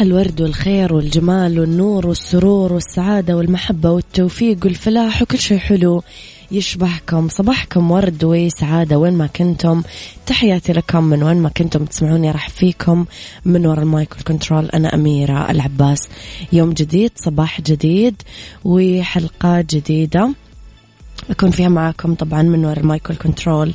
الورد والخير والجمال والنور والسرور والسعادة والمحبة والتوفيق والفلاح وكل شيء حلو يشبهكم. صباحكم ورد وسعادة وين ما كنتم. تحياتي لكم من وين ما كنتم تسمعوني راح فيكم من وراء المايك وال control أنا أميرة العباس. يوم جديد صباح جديد وحلقات جديدة. أكون فيها معاكم طبعا من وراء المايك وال control.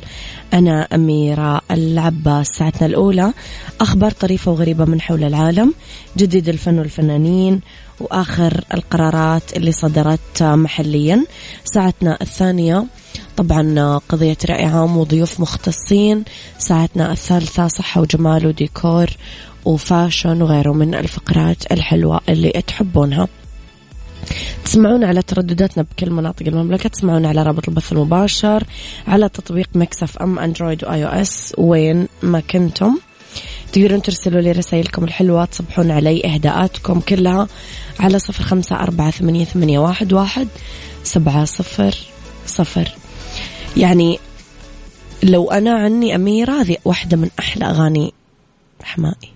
أنا أميرة العباس. ساعتنا الأولى. أخبار طريفة وغريبة من حول العالم. جديد الفن والفنانين. وآخر القرارات اللي صدرت محليا. ساعتنا الثانية. طبعا قضية عام وضيوف مختصين. ساعتنا الثالثة صحة وجمال وديكور وفاشن وغيره من الفقرات الحلوة اللي تحبونها. تسمعون على تردداتنا بكل مناطق المملكة تسمعون على رابط البث المباشر على تطبيق Mix FM Android و iOS وين ما كنتم. تقدرون ترسلوا لي رسائلكم الحلوة صبحوا علي إهداءاتكم كلها على صفر خمسة أربعة ثمانية, ثمانية واحد, واحد سبعة صفر صفر. يعني لو أنا عني أميرة هذه واحدة من أحلى أغاني حماقي.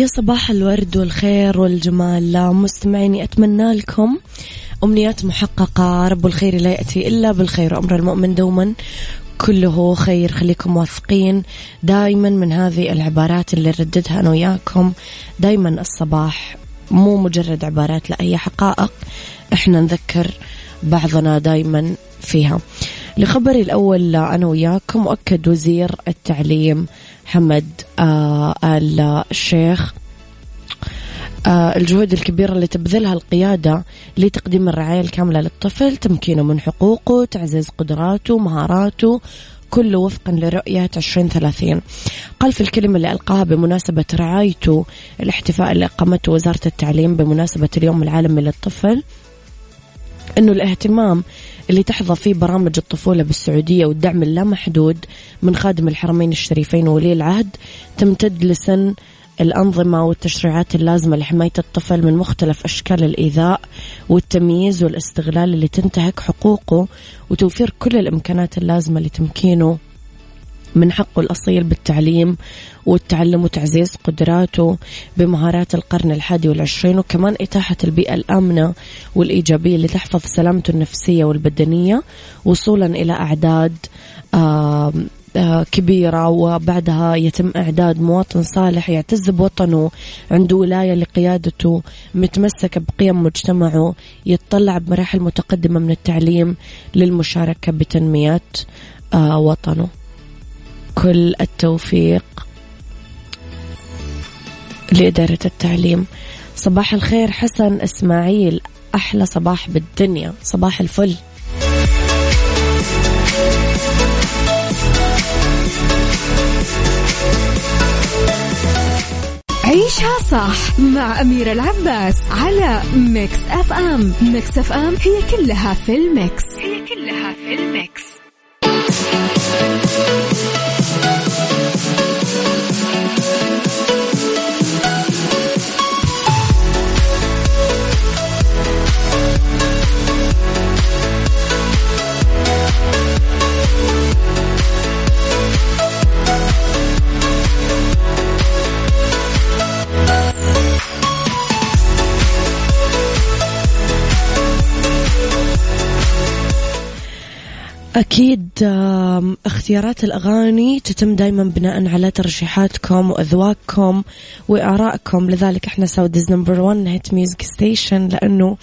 يا صباح الورد والخير والجمال. مستمعيني أتمنى لكم أمنيات محققة. رب الخير لا يأتي إلا بالخير. أمر المؤمن دوما كله خير. خليكم واثقين دائما من هذه العبارات اللي رددها أنا وياكم. دائما الصباح مو مجرد عبارات لأي حقائق إحنا نذكر بعضنا دائما فيها. لخبري الأول أنا وياكم أكد وزير التعليم حمد آه الشيخ آه الجهود الكبيرة اللي تبذلها القيادة لتقديم الرعاية الكاملة للطفل تمكينه من حقوقه تعزيز قدراته مهاراته كله وفقا لرؤية 2030 قال في الكلمة اللي ألقاها بمناسبة رعايته الاحتفاء اللي أقامته وزارة التعليم بمناسبة اليوم العالمي للطفل أنه الاهتمام اللي تحظى فيه برامج الطفولة بالسعودية والدعم اللامحدود من خادم الحرمين الشريفين وولي العهد تمتد لسن الأنظمة والتشريعات اللازمة لحماية الطفل من مختلف أشكال الإيذاء والتمييز والاستغلال اللي تنتهك حقوقه وتوفير كل الإمكانات اللازمة لتمكينه من حقه الأصيل بالتعليم والتعلم وتعزيز قدراته بمهارات القرن الحادي والعشرين وكمان إتاحة البيئة الآمنة والإيجابية اللي تحفظ سلامته النفسية والبدنية وصولا إلى أعداد آه كبيرة وبعدها يتم إعداد مواطن صالح يعتز بوطنه عنده ولاية لقيادته متمسك بقيم مجتمعه يتطلع بمراحل متقدمة من التعليم للمشاركة بتنمية آه، وطنه. كل التوفيق لإدارة التعليم. صباح الخير حسن إسماعيل. أحلى صباح بالدنيا. صباح الفل. عيشها صح مع أميرة العباس على Mix FM. Mix FM هي كلها في ال mix. هي كلها أكيد اختيارات الأغاني تتم دايما بناء على ترشيحاتكم وأذواقكم وآرائكم. لذلك إحنا Saudi's number 1 hit music station لأنه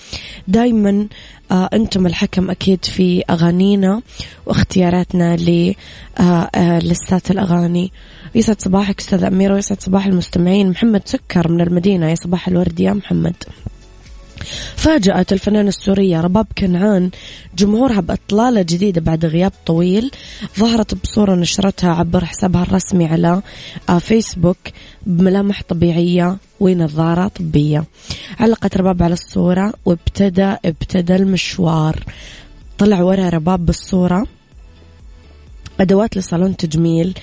دايما آه أنتم الحكم أكيد في أغانينا واختياراتنا للستات آه، الأغاني. يسعد صباحك أستاذ أميرة ويسعد صباح المستمعين. محمد سكر من المدينة. يا صباح الورد يا محمد. فاجأت الفنانة السورية رباب كنعان جمهورها بإطلالة جديدة بعد غياب طويل ظهرت بصورة نشرتها عبر حسابها الرسمي على آه، فيسبوك بملامح طبيعية ونظارة طبية. علقت رباب على الصورة وابتدى ابتدى المشوار. طلع ورا رباب بالصورة. أدوات لصالون تجميل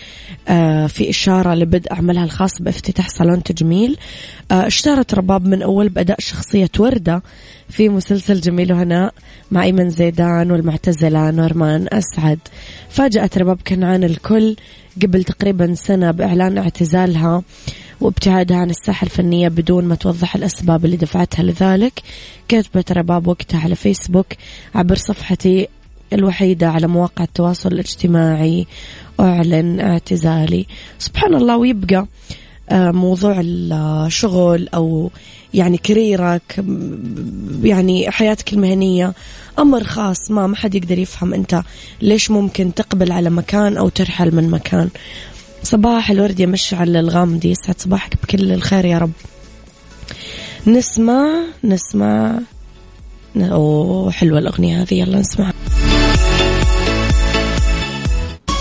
آه، في إشارة لبدء عملها الخاص بافتتاح صالون تجميل. آه، اشتهرت رباب من أول بأداء شخصية وردة في مسلسل جميل وهناء مع أيمن زيدان والمعتزلة نورمان أسعد. فاجأت رباب كنعان الكل قبل تقريبا سنة بإعلان اعتزالها وابتعادها عن الساحة الفنية بدون ما توضح الأسباب اللي دفعتها لذلك. كتبت رباب وقتها على فيسبوك عبر صفحتي الوحيدة على مواقع التواصل الاجتماعي أعلن اعتزالي. سبحان الله ويبقى آه، موضوع الشغل أو يعني كريرك يعني حياتك المهنية أمر خاص ما ما حد يقدر يفهم أنت ليش ممكن تقبل على مكان أو ترحل من مكان. صباح الورد يا مشعل الغامدي يسعد صباحك بكل الخير يا رب. نسمع نسمع أوه حلوة الأغنية هذه. يلا نسمعها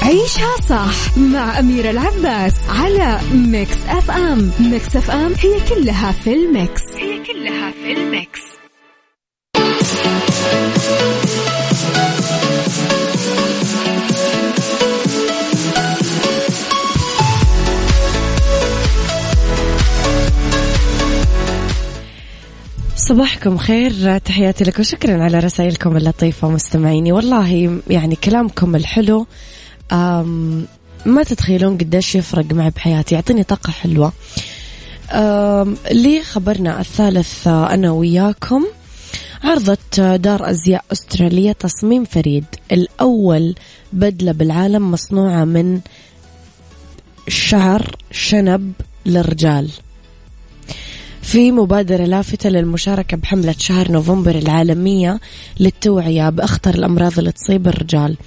عيشها صح مع أميرة العباس على Mix FM Mix FM هي كلها في الميكس. هي كلها في الميكس. صباحكم خير. تحياتي لكم شكرا على رسائلكم اللطيفة مستمعيني والله يعني كلامكم الحلو. ما تتخيلون قديش يفرق معي بحياتي. يعطيني طاقة حلوة. لي خبرنا الثالث أنا وياكم. عرضت دار أزياء أسترالية تصميم فريد. الأول بدلة بالعالم مصنوعة من شعر شنب للرجال. في مبادرة لافتة للمشاركة بحملة شهر نوفمبر العالمية للتوعية بأخطر الأمراض اللي تصيب الرجال.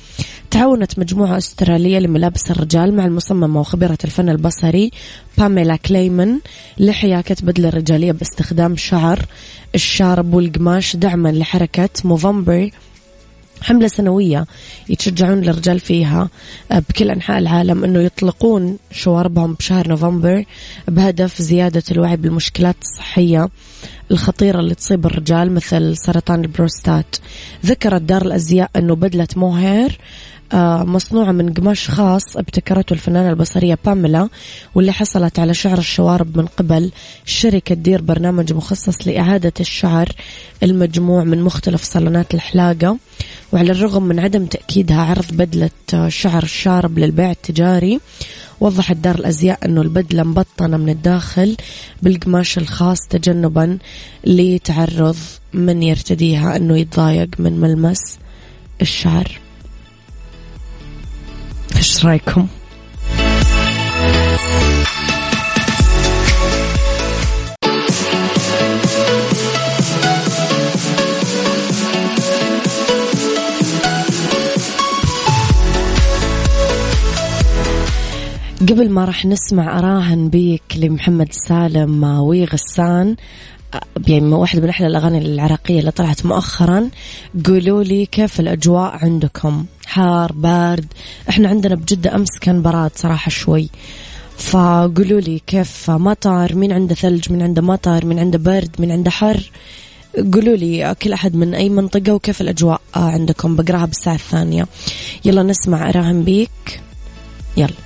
تعاونت مجموعة أسترالية لملابس الرجال مع المصممة وخبيرة الفن البصري باميلا كليمن لحياكة بدلة رجالية باستخدام شعر الشارب والقماش دعما لحركة موفمبر حملة سنوية يتشجعون الرجال فيها آه، بكل أنحاء العالم أنه يطلقون شواربهم بشهر نوفمبر بهدف زيادة الوعي بالمشكلات الصحية الخطيرة اللي تصيب الرجال مثل سرطان البروستات. ذكرت دار الأزياء أنه بدلة موهير آه، مصنوعة من قماش خاص ابتكرته الفنانة البصرية باميلا واللي حصلت على شعر الشوارب من قبل شركة تدير برنامج مخصص لإعادة الشعر المجموع من مختلف صالونات الحلاقة. وعلى الرغم من عدم تأكيدها عرض بدلة شعر الشارب للبيع التجاري وضحت دار الأزياء أنه البدلة مبطنة من الداخل بالقماش الخاص تجنبا لتعرض من يرتديها أنه يتضايق من ملمس الشعر إيش رأيكم؟ قبل ما راح نسمع أراهن بيك لمحمد سالم وغسان يعني واحدة من أحلى الأغاني العراقية اللي طلعت مؤخرا قولوا لي كيف الأجواء عندكم؟ حار بارد إحنا عندنا بجدة أمس كان براد صراحة شوي. فقولوا لي كيف مطر مين عنده ثلج مين عنده مطر مين عنده برد مين عنده حر؟ قولوا لي كل أحد من أي منطقة وكيف الأجواء عندكم؟ بقراها بالساعة الثانية. يلا نسمع أراهن بيك. يلا.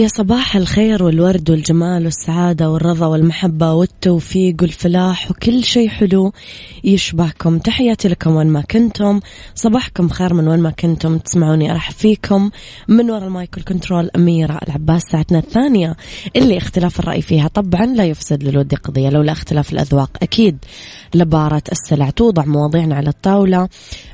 يا صباح الخير والورد والجمال والسعادة والرضا والمحبة والتوفيق والفلاح وكل شيء حلو يشبهكم. تحياتي لكم وين ما كنتم. صباحكم خير من وين ما كنتم. تسمعوني أرحب فيكم. من وراء المايك وال control أميرة العباس ساعتنا الثانية. اللي اختلاف الرأي فيها طبعا لا يفسد للود قضية لولا اختلاف الأذواق. أكيد لبارت السلع توضع مواضيعنا على الطاولة.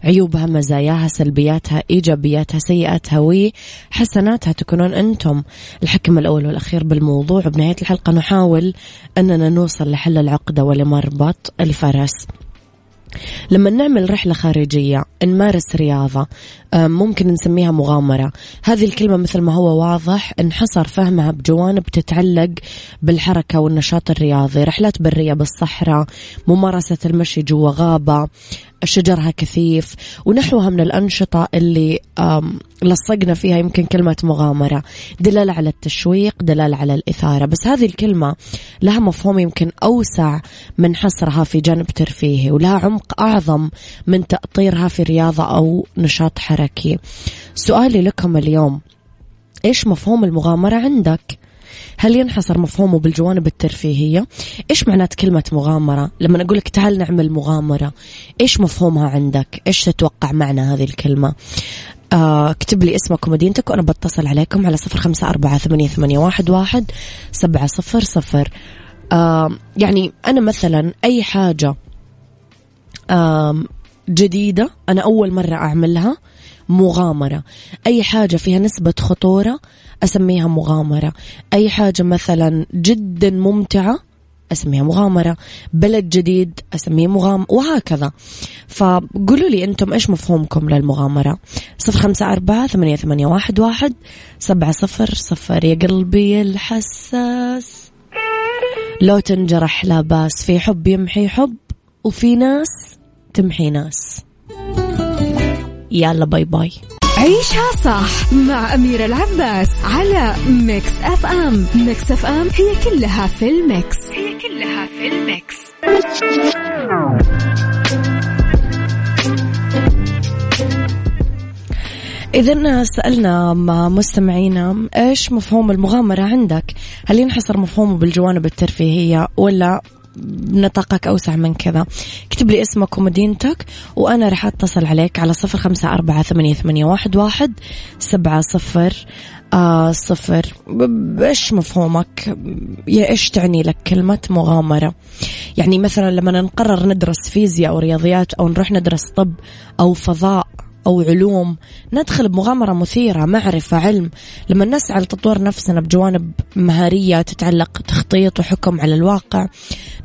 عيوبها مزاياها سلبياتها إيجابياتها سيئاتها وحسناتها تكونون أنتم. الحكم الأول والأخير بالموضوع. وبنهاية الحلقة نحاول أننا نوصل لحل العقدة ولمربط الفرس. لما نعمل رحلة خارجية نمارس رياضة ممكن نسميها مغامرة. هذه الكلمة مثل ما هو واضح انحصر فهمها بجوانب تتعلق بالحركة والنشاط الرياضي. رحلات برية بالصحراء ممارسة المشي جوا غابة شجرها كثيف ونحوها من الأنشطة اللي لصقنا فيها يمكن كلمة مغامرة. دلالة على التشويق دلالة على الإثارة. بس هذه الكلمة لها مفهوم يمكن أوسع من حصرها في جانب ترفيهي ولها عمق أعظم من تأطيرها في رياضة أو نشاط حركي. سؤالي لكم اليوم إيش مفهوم المغامرة عندك؟ هل ينحصر مفهومه بالجوانب الترفيهية؟ إيش معنات كلمة مغامرة؟ لما أقول لك تعال نعمل مغامرة إيش مفهومها عندك؟ إيش تتوقع معنى هذه الكلمة؟ آه اكتب لي اسمك ومدينتك وأنا بتصل عليكم على صفر خمسة أربعة ثمانية, ثمانية واحد, واحد سبعة صفر صفر يعني أنا مثلا أي حاجة جديدة أنا أول مرة أعملها مغامرة أي حاجة فيها نسبة خطورة أسميها مغامرة. أي حاجة مثلا جدا ممتعة أسميها مغامرة. بلد جديد أسميه مغامرة وهكذا. فقولوا لي أنتم إيش مفهومكم للمغامرة؟ صفر خمسة أربعة ثمانية, ثمانية واحد, واحد سبعة صفر صفر يا قلبي الحساس. لو تنجرح لا باس في حب يمحي حب وفي ناس تمحي ناس. يلا باي باي. عيشها صح مع أميرة العباس على Mix FM. Mix FM هي كلها في ال mix. هي كلها في الميكس. إذا سألنا مستمعينا إيش مفهوم المغامرة عندك؟ هل ينحصر مفهومه بالجوانب الترفيهية ولا نطاقك أوسع من كذا. اكتب لي اسمك ومدينتك وأنا رح أتصل عليك على صفر خمسة أربعة ثمانية, ثمانية واحد, واحد سبعة صفر آه صفر. إيش مفهومك؟ يا إيش تعني لك كلمة مغامرة؟ يعني مثلا لما نقرر ندرس فيزياء أو رياضيات أو نروح ندرس طب أو فضاء أو علوم. ندخل بمغامرة مثيرة معرفة علم. لما نسعى لتطوير نفسنا بجوانب مهارية تتعلق تخطيط وحكم على الواقع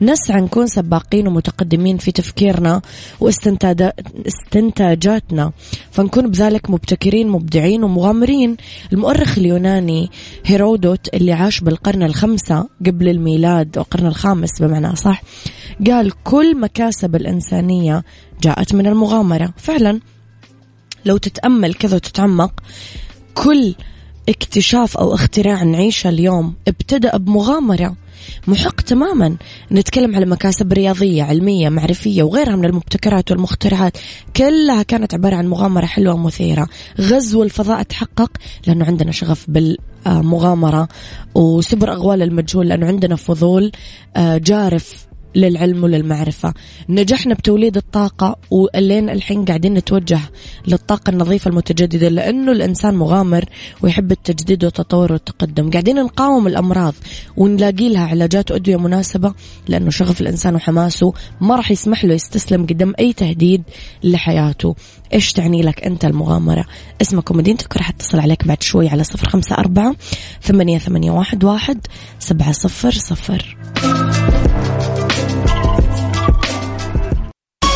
نسعى نكون سباقين ومتقدمين في تفكيرنا واستنتاجاتنا فنكون بذلك مبتكرين مبدعين ومغامرين. المؤرخ اليوناني هيرودوت اللي عاش بالقرن الخمسة قبل الميلاد أو القرن الخامس بمعنى صح قال كل مكاسب الإنسانية جاءت من المغامرة. فعلا لو تتأمل كذا وتتعمق كل اكتشاف أو اختراع نعيشه اليوم ابتدأ بمغامرة محق تماما. نتكلم على مكاسب رياضية علمية معرفية وغيرها من المبتكرات والمخترعات. كلها كانت عبارة عن مغامرة حلوة ومثيرة. غزو الفضاء تحقق لأنه عندنا شغف بالمغامرة وسبر أغوال المجهول لأنه عندنا فضول آه، جارف للعلم وللمعرفة. نجحنا بتوليد الطاقة ولين الحين قاعدين نتوجه للطاقة النظيفة المتجددة لأنه الإنسان مغامر ويحب التجديد والتطور والتقدم. قاعدين نقاوم الأمراض ونلاقي لها علاجات وأدوية مناسبة لأنه شغف الإنسان وحماسه ما راح يسمح له يستسلم قدام أي تهديد لحياته. إيش تعني لك أنت المغامرة؟ اسمك ومدينتك راح أتصل عليك بعد شوي على صفر خمسة أربعة ثمانية, ثمانية واحد, واحد سبعة صفر صفر.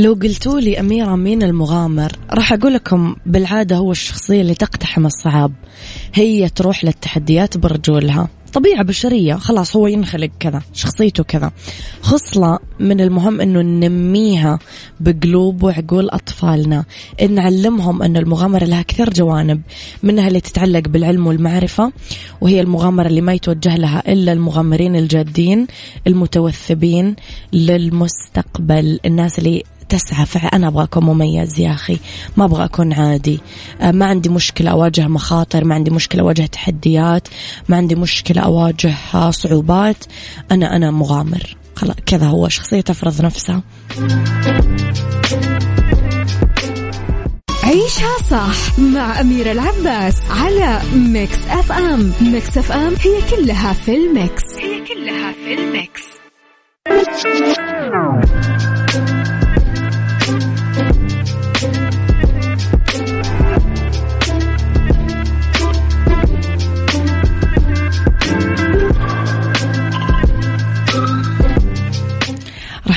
لو قلتوا لي أميرة مين المغامر راح أقول لكم بالعادة هو الشخصية اللي تقتحم الصعاب. هي تروح للتحديات برجولها. طبيعة بشرية خلاص هو ينخلق كذا شخصيته كذا. خصلة من المهم أنه ننميها بقلوب وعقول أطفالنا. نعلمهم أن المغامرة لها كثير جوانب منها اللي تتعلق بالعلم والمعرفة وهي المغامرة اللي ما يتوجه لها إلا المغامرين الجادين المتوثبين للمستقبل. الناس اللي تسعى أنا أبغى أكون مميز يا أخي. ما أبغى أكون عادي. آه، ما عندي مشكلة أواجه مخاطر ما عندي مشكلة أواجه تحديات ما عندي مشكلة أواجه صعوبات. أنا أنا مغامر. خلاص كذا هو. شخصية تفرض نفسها. عيشها صح مع أميرة العباس على ميكس أف أم. ميكس أف أم هي كلها في الميكس. هي كلها في الميكس.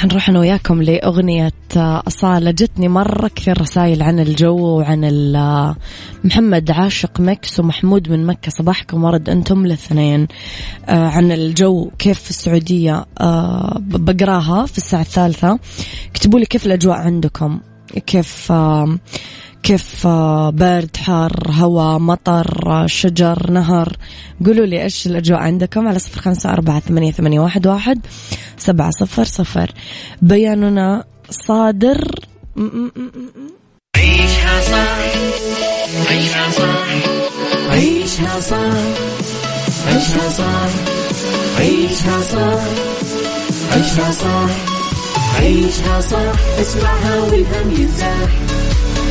راح نروح أنا وياكم لأغنية أصالة. جتني مرة كثير رسائل عن الجو وعن محمد عاشق مكس ومحمود من مكة. صباحكم ورد أنتم الاثنين آه، عن الجو كيف في السعودية آه، بقراها في الساعة الثالثة. اكتبوا لي كيف الأجواء عندكم كيف كيف آه، برد حار هواء مطر آه، شجر نهر. قولوا لي إيش الأجواء عندكم على صفر خمسة أربعة ثمانية, ثمانية واحد, واحد سبعة صفر صفر. بياننا صادر. عيشها صح عيشها صح عيشها صح عيشها صح عيشها صح عيشها صح عيشها صح اسمعها والهم ينزاح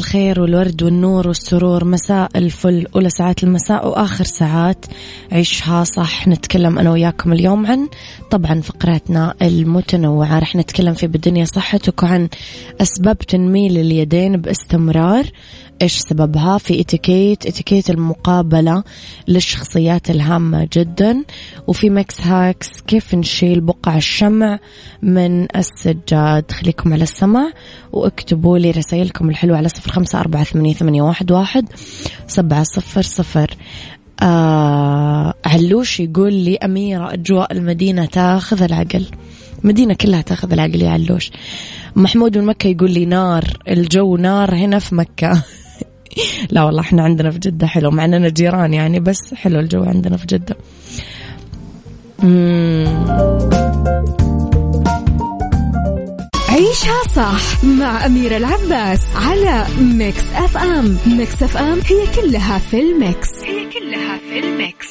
الخير والورد والنور والسرور. مساء الفل أولى ساعات المساء وآخر ساعات عيشها صح. نتكلم أنا وياكم اليوم عن طبعا فقراتنا المتنوعة. رح نتكلم في بالدنيا صحتك وعن أسباب تنميل اليدين باستمرار. إيش سببها؟ في إتيكيت إتيكيت المقابلة للشخصيات الهامة جدا. وفي ميكس hacks كيف نشيل بقع الشمع من السجاد. خليكم على السمع واكتبوا لي رسائلكم الحلوة على صفر خمسة أربعة ثمانية, ثمانية واحد, واحد سبعة صفر صفر. آه علوش يقول لي أميرة أجواء المدينة تاخذ العقل. مدينة كلها تاخذ العقل يا علوش. محمود من مكة يقول لي نار الجو نار هنا في مكة. لا والله إحنا عندنا في جدة حلو مع اننا جيران يعني بس حلو الجو عندنا في جدة. عيشها صح مع أميرة العباس على ميكس أف أم. ميكس أف أم هي كلها في الميكس. هي كلها في الميكس.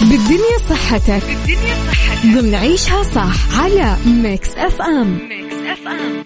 بالدنيا صحتك. بالدنيا صحتك. ضمن عيشها صح على ميكس أف أم. ميكس أف أم.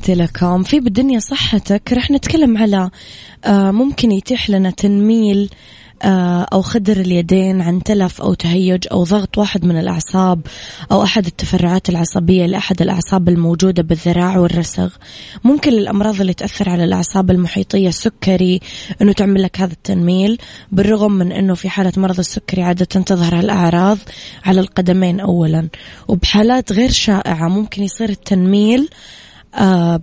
تحياتي لكم. في بالدنيا صحتك. رح نتكلم على آه، ممكن يتيح لنا تنميل آه، أو خدر اليدين عن تلف أو تهيج أو ضغط واحد من الأعصاب أو أحد التفرعات العصبية لأحد الأعصاب الموجودة بالذراع والرسغ. ممكن الأمراض اللي تأثر على الأعصاب المحيطية السكري أنه تعمل لك هذا التنميل بالرغم من أنه في حالة مرض السكري عادة تظهر الأعراض على القدمين أولا. وبحالات غير شائعة ممكن يصير التنميل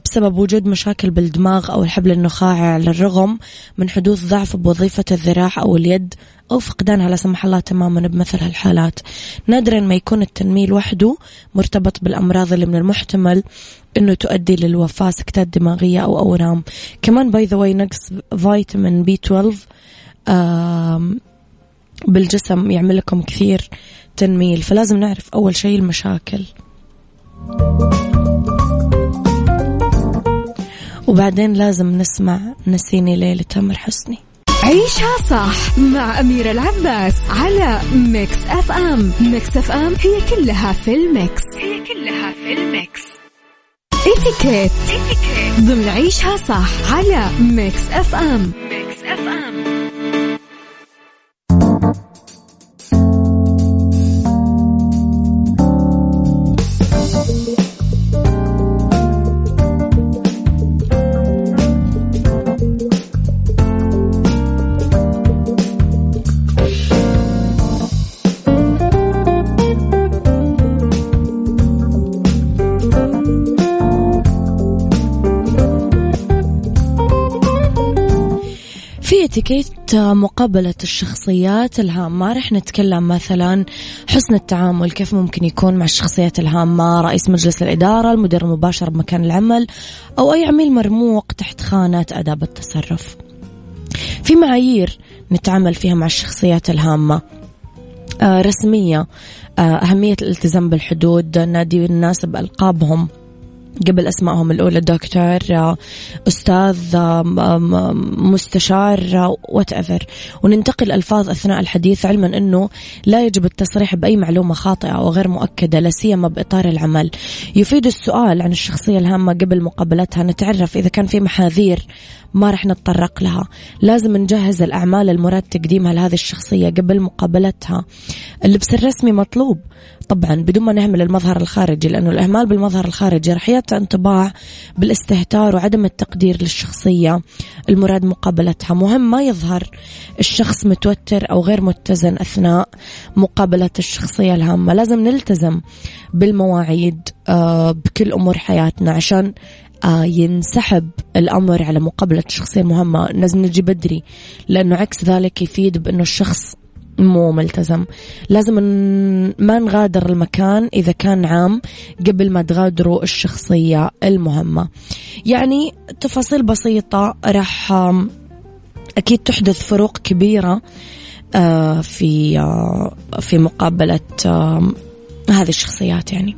بسبب وجود مشاكل بالدماغ أو الحبل النخاعي على الرغم من حدوث ضعف بوظيفة الذراع أو اليد أو فقدانها لا سمح الله تماما بمثل هالحالات. نادرا ما يكون التنميل وحده مرتبط بالأمراض اللي من المحتمل أنه تؤدي للوفاة سكتات دماغية أو أورام. كمان by the way نقص فيتامين B 12 بالجسم يعمل لكم كثير تنميل. فلازم نعرف أول شيء المشاكل. وبعدين لازم نسمع نسيني ليلة تامر حسني. عيشها صح مع أميرة العباس على ميكس أف أم. ميكس أف أم هي كلها في الميكس. هي كلها في الميكس. إتيكيت. ضمن عيشها صح على ميكس أف أم. ميكس أف أم. اتيكيت مقابلة الشخصيات الهامة. رح نتكلم مثلا حسن التعامل كيف ممكن يكون مع الشخصيات الهامة رئيس مجلس الإدارة المدير المباشر بمكان العمل أو أي عميل مرموق تحت خانة آداب التصرف. في معايير نتعامل فيها مع الشخصيات الهامة. آه رسمية آه أهمية الالتزام بالحدود نادي الناس بألقابهم. قبل أسمائهم الأولى دكتور أستاذ مستشار whatever وننتقي الألفاظ أثناء الحديث علما إنه لا يجب التصريح بأي معلومة خاطئة أو غير مؤكدة لا سيما بإطار العمل. يفيد السؤال عن الشخصية الهامة قبل مقابلتها. نتعرف إذا كان في محاذير ما رح نتطرق لها. لازم نجهز الأعمال المراد تقديمها لهذه الشخصية قبل مقابلتها. اللبس الرسمي مطلوب. طبعا بدون ما نهمل المظهر الخارجي لأنه الإهمال بالمظهر الخارجي رح يعطي انطباع بالاستهتار وعدم التقدير للشخصية المراد مقابلتها. مهم ما يظهر الشخص متوتر أو غير متزن أثناء مقابلة الشخصية الهامة. لازم نلتزم بالمواعيد آه، بكل أمور حياتنا عشان آه ينسحب الأمر على مقابلة الشخصية المهمة. لازم نجي بدري لأنه عكس ذلك يفيد بأنه الشخص مو ملتزم. لازم ما نغادر المكان إذا كان عام قبل ما تغادروا الشخصية المهمة. يعني تفاصيل بسيطة راح أكيد تحدث فروق كبيرة آه، في آه، في مقابلة هذه الشخصيات يعني.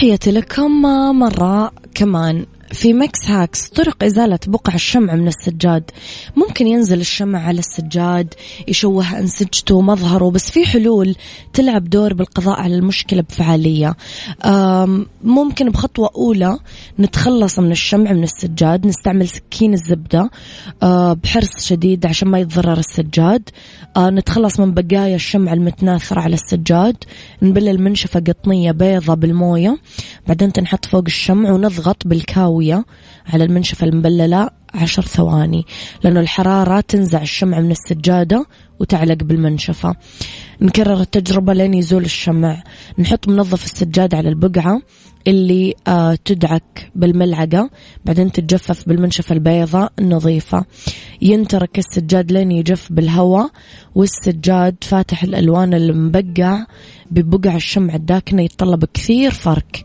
تحياتي لكم مرة كمان. في ميكس hacks طرق إزالة بقع الشمع من السجاد. ممكن ينزل الشمع على السجاد يشوه أنسجته ومظهره بس في حلول تلعب دور بالقضاء على المشكلة بفعالية. ممكن بخطوة أولى نتخلص من الشمع من السجاد نستعمل سكين الزبدة بحرص شديد عشان ما يتضرر السجاد. نتخلص من بقايا الشمع المتناثرة على السجاد نبلل منشفة قطنية بيضة بالموية بعدين تنحط فوق الشمع ونضغط بالكاوي. قوية على المنشفة المبللة عشر ثواني لأنه الحرارة تنزع الشمع من السجادة وتعلق بالمنشفة. نكرر التجربة لين يزول الشمع. نحط منظف السجادة على البقعة اللي آه تدعك بالملعقة بعدين تتجفف بالمنشفة البيضاء النظيفة. ينترك السجاد لين يجف بالهواء والسجاد فاتح الألوان المبقع ببقع الشمع الداكنة يتطلب كثير فرك.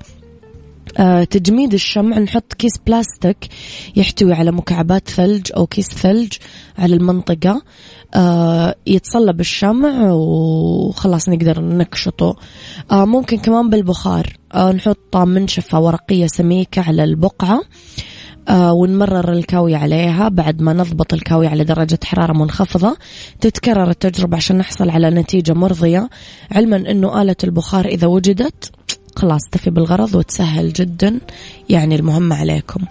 تجميد الشمع. نحط كيس بلاستيك يحتوي على مكعبات ثلج أو كيس ثلج على المنطقة. آه، يتصلب الشمع وخلاص نقدر نكشطه آه، ممكن كمان بالبخار. نحط منشفة ورقية سميكة على البقعة. آه ونمرر الكاوية عليها بعد ما نضبط الكاوية على درجة حرارة منخفضة. تتكرر التجربة عشان نحصل على نتيجة مرضية. علما أنه آلة البخار إذا وجدت خلاص تفي بالغرض وتسهل جدا يعني المهمة عليكم.